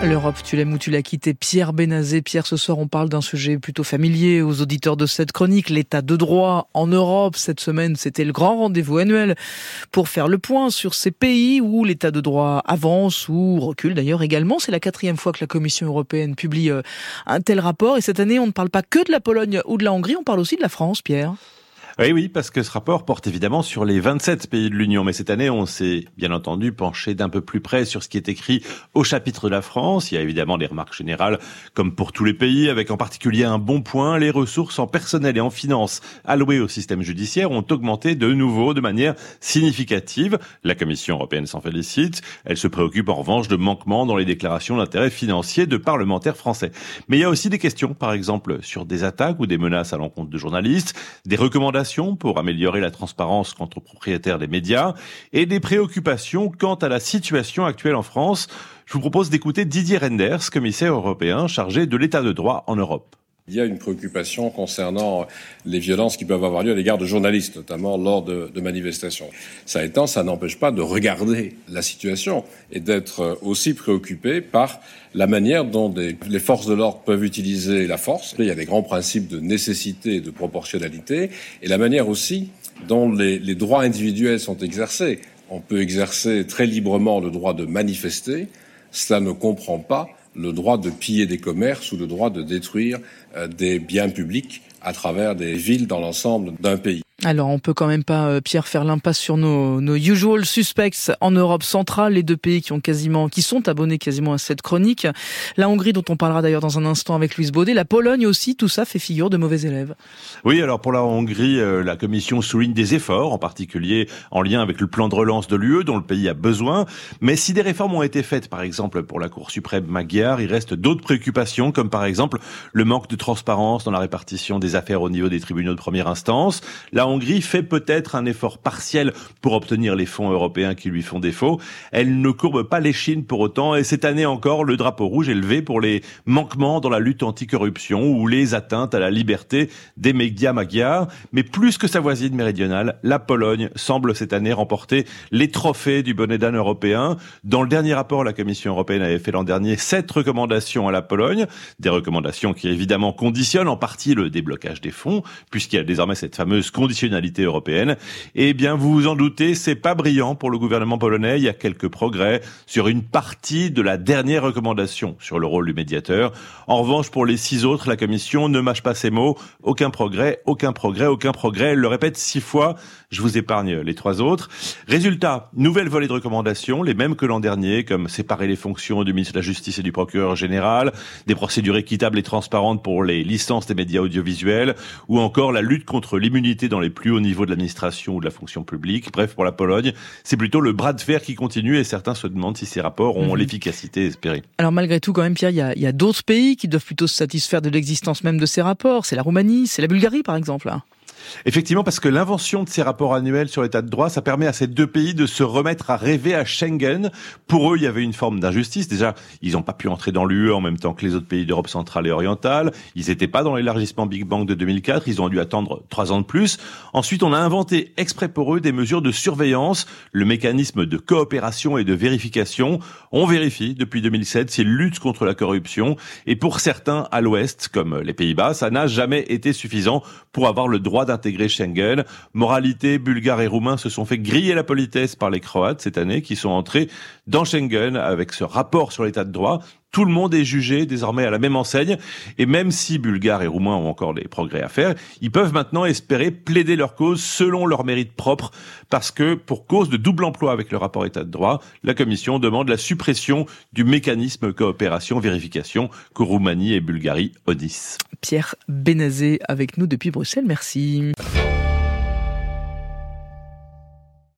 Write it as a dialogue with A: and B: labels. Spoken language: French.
A: L'Europe, tu l'aimes ou tu l'as quitté. Pierre Bénazé. Pierre, ce soir, on parle d'un sujet plutôt familier aux auditeurs de cette chronique, l'état de droit en Europe. Cette semaine, c'était le grand rendez-vous annuel pour faire le point sur ces pays où l'état de droit avance ou recule d'ailleurs également. C'est la quatrième fois que la Commission européenne publie euh, un tel rapport. Et cette année, on ne parle pas que de la Pologne ou de la Hongrie, on parle aussi de la France, Pierre.
B: Oui, oui, parce que ce rapport porte évidemment sur les 27 pays de l'Union. Mais cette année, on s'est bien entendu penché d'un peu plus près sur ce qui est écrit au chapitre de la France. Il y a évidemment des remarques générales, comme pour tous les pays, avec en particulier un bon point. Les ressources en personnel et en finances allouées au système judiciaire ont augmenté de nouveau de manière significative. La Commission européenne s'en félicite. Elle se préoccupe en revanche de manquements dans les déclarations d'intérêt financier de parlementaires français. Mais il y a aussi des questions, par exemple, sur des attaques ou des menaces à l'encontre de journalistes, des recommandations pour améliorer la transparence quant aux propriétaires des médias et des préoccupations quant à la situation actuelle en France. Je vous propose d'écouter Didier Renders, commissaire européen chargé de l'état de droit en Europe.
C: Il y a une préoccupation concernant les violences qui peuvent avoir lieu à l'égard de journalistes, notamment lors de, manifestations. Ça étant, ça n'empêche pas de regarder la situation et d'être aussi préoccupé par la manière dont les forces de l'ordre peuvent utiliser la force. Il y a des grands principes de nécessité et de proportionnalité et la manière aussi dont les droits individuels sont exercés. On peut exercer très librement le droit de manifester. Cela ne comprend pas le droit de piller des commerces ou le droit de détruire euh, des biens publics à travers des villes dans l'ensemble d'un pays.
A: Alors, on peut quand même pas, euh, Pierre, faire l'impasse sur nos, nos usual suspects en Europe centrale, les deux pays qui ont quasiment, qui sont abonnés quasiment à cette chronique. La Hongrie, dont on parlera d'ailleurs dans un instant avec Louise Baudet, la Pologne aussi, tout ça fait figure de mauvais élèves.
B: Oui, alors pour la Hongrie, euh, la Commission souligne des efforts, en particulier en lien avec le plan de relance de l'UE dont le pays a besoin. Mais si des réformes ont été faites, par exemple pour la Cour suprême magyar, il reste d'autres préoccupations, comme par exemple le manque de transparence dans la répartition des affaires au niveau des tribunaux de première instance. La Hongrie fait peut-être un effort partiel pour obtenir les fonds européens qui lui font défaut. Elle ne courbe pas les chines pour autant et cette année encore, le drapeau rouge est levé pour les manquements dans la lutte anticorruption ou les atteintes à la liberté des médias magyars. Mais plus que sa voisine méridionale, la Pologne semble cette année remporter les trophées du bonnet d'âne européen. Dans le dernier rapport, la Commission européenne avait fait l'an dernier sept recommandations à la Pologne, des recommandations qui évidemment conditionnent en partie le déblocage des fonds, puisqu'il y a désormais cette fameuse condition européenne. Eh bien, vous vous en doutez, c'est pas brillant pour le gouvernement polonais. Il y a quelques progrès sur une partie de la dernière recommandation sur le rôle du médiateur. En revanche, pour les six autres, la Commission ne mâche pas ses mots. Aucun progrès, aucun progrès, aucun progrès. Elle le répète six fois. Je vous épargne les trois autres. Résultat, nouvelle volée de recommandations, les mêmes que l'an dernier, comme séparer les fonctions du ministre de la Justice et du procureur général, des procédures équitables et transparentes pour les licences des médias audiovisuels, ou encore la lutte contre l'immunité dans les plus hauts niveaux de l'administration ou de la fonction publique. Bref, pour la Pologne, c'est plutôt le bras de fer qui continue et certains se demandent si ces rapports ont mhm. l'efficacité espérée.
A: Alors malgré tout, quand même, Pierre, il y a, a d'autres pays qui doivent plutôt se satisfaire de l'existence même de ces rapports. C'est la Roumanie, c'est la Bulgarie, par exemple. Là.
B: Effectivement, parce que l'invention de ces rapports annuels sur l'état de droit, ça permet à ces deux pays de se remettre à rêver à Schengen. Pour eux, il y avait une forme d'injustice. Déjà, ils n'ont pas pu entrer dans l'UE en même temps que les autres pays d'Europe centrale et orientale. Ils n'étaient pas dans l'élargissement Big Bang de 2004. Ils ont dû attendre trois ans de plus. Ensuite, on a inventé exprès pour eux des mesures de surveillance, le mécanisme de coopération et de vérification. On vérifie depuis 2007 s'ils luttent contre la corruption. Et pour certains à l'Ouest, comme les Pays-Bas, ça n'a jamais été suffisant pour avoir le droit d'intégrer Schengen. Moralité, Bulgares et Roumains se sont fait griller la politesse par les Croates cette année qui sont entrés dans Schengen avec ce rapport sur l'état de droit. Tout le monde est jugé désormais à la même enseigne. Et même si Bulgares et Roumains ont encore des progrès à faire, ils peuvent maintenant espérer plaider leur cause selon leur mérite propre. Parce que pour cause de double emploi avec le rapport état de droit, la Commission demande la suppression du mécanisme coopération-vérification que Roumanie et Bulgarie odissent.
A: Pierre Benazé avec nous depuis Bruxelles. Merci.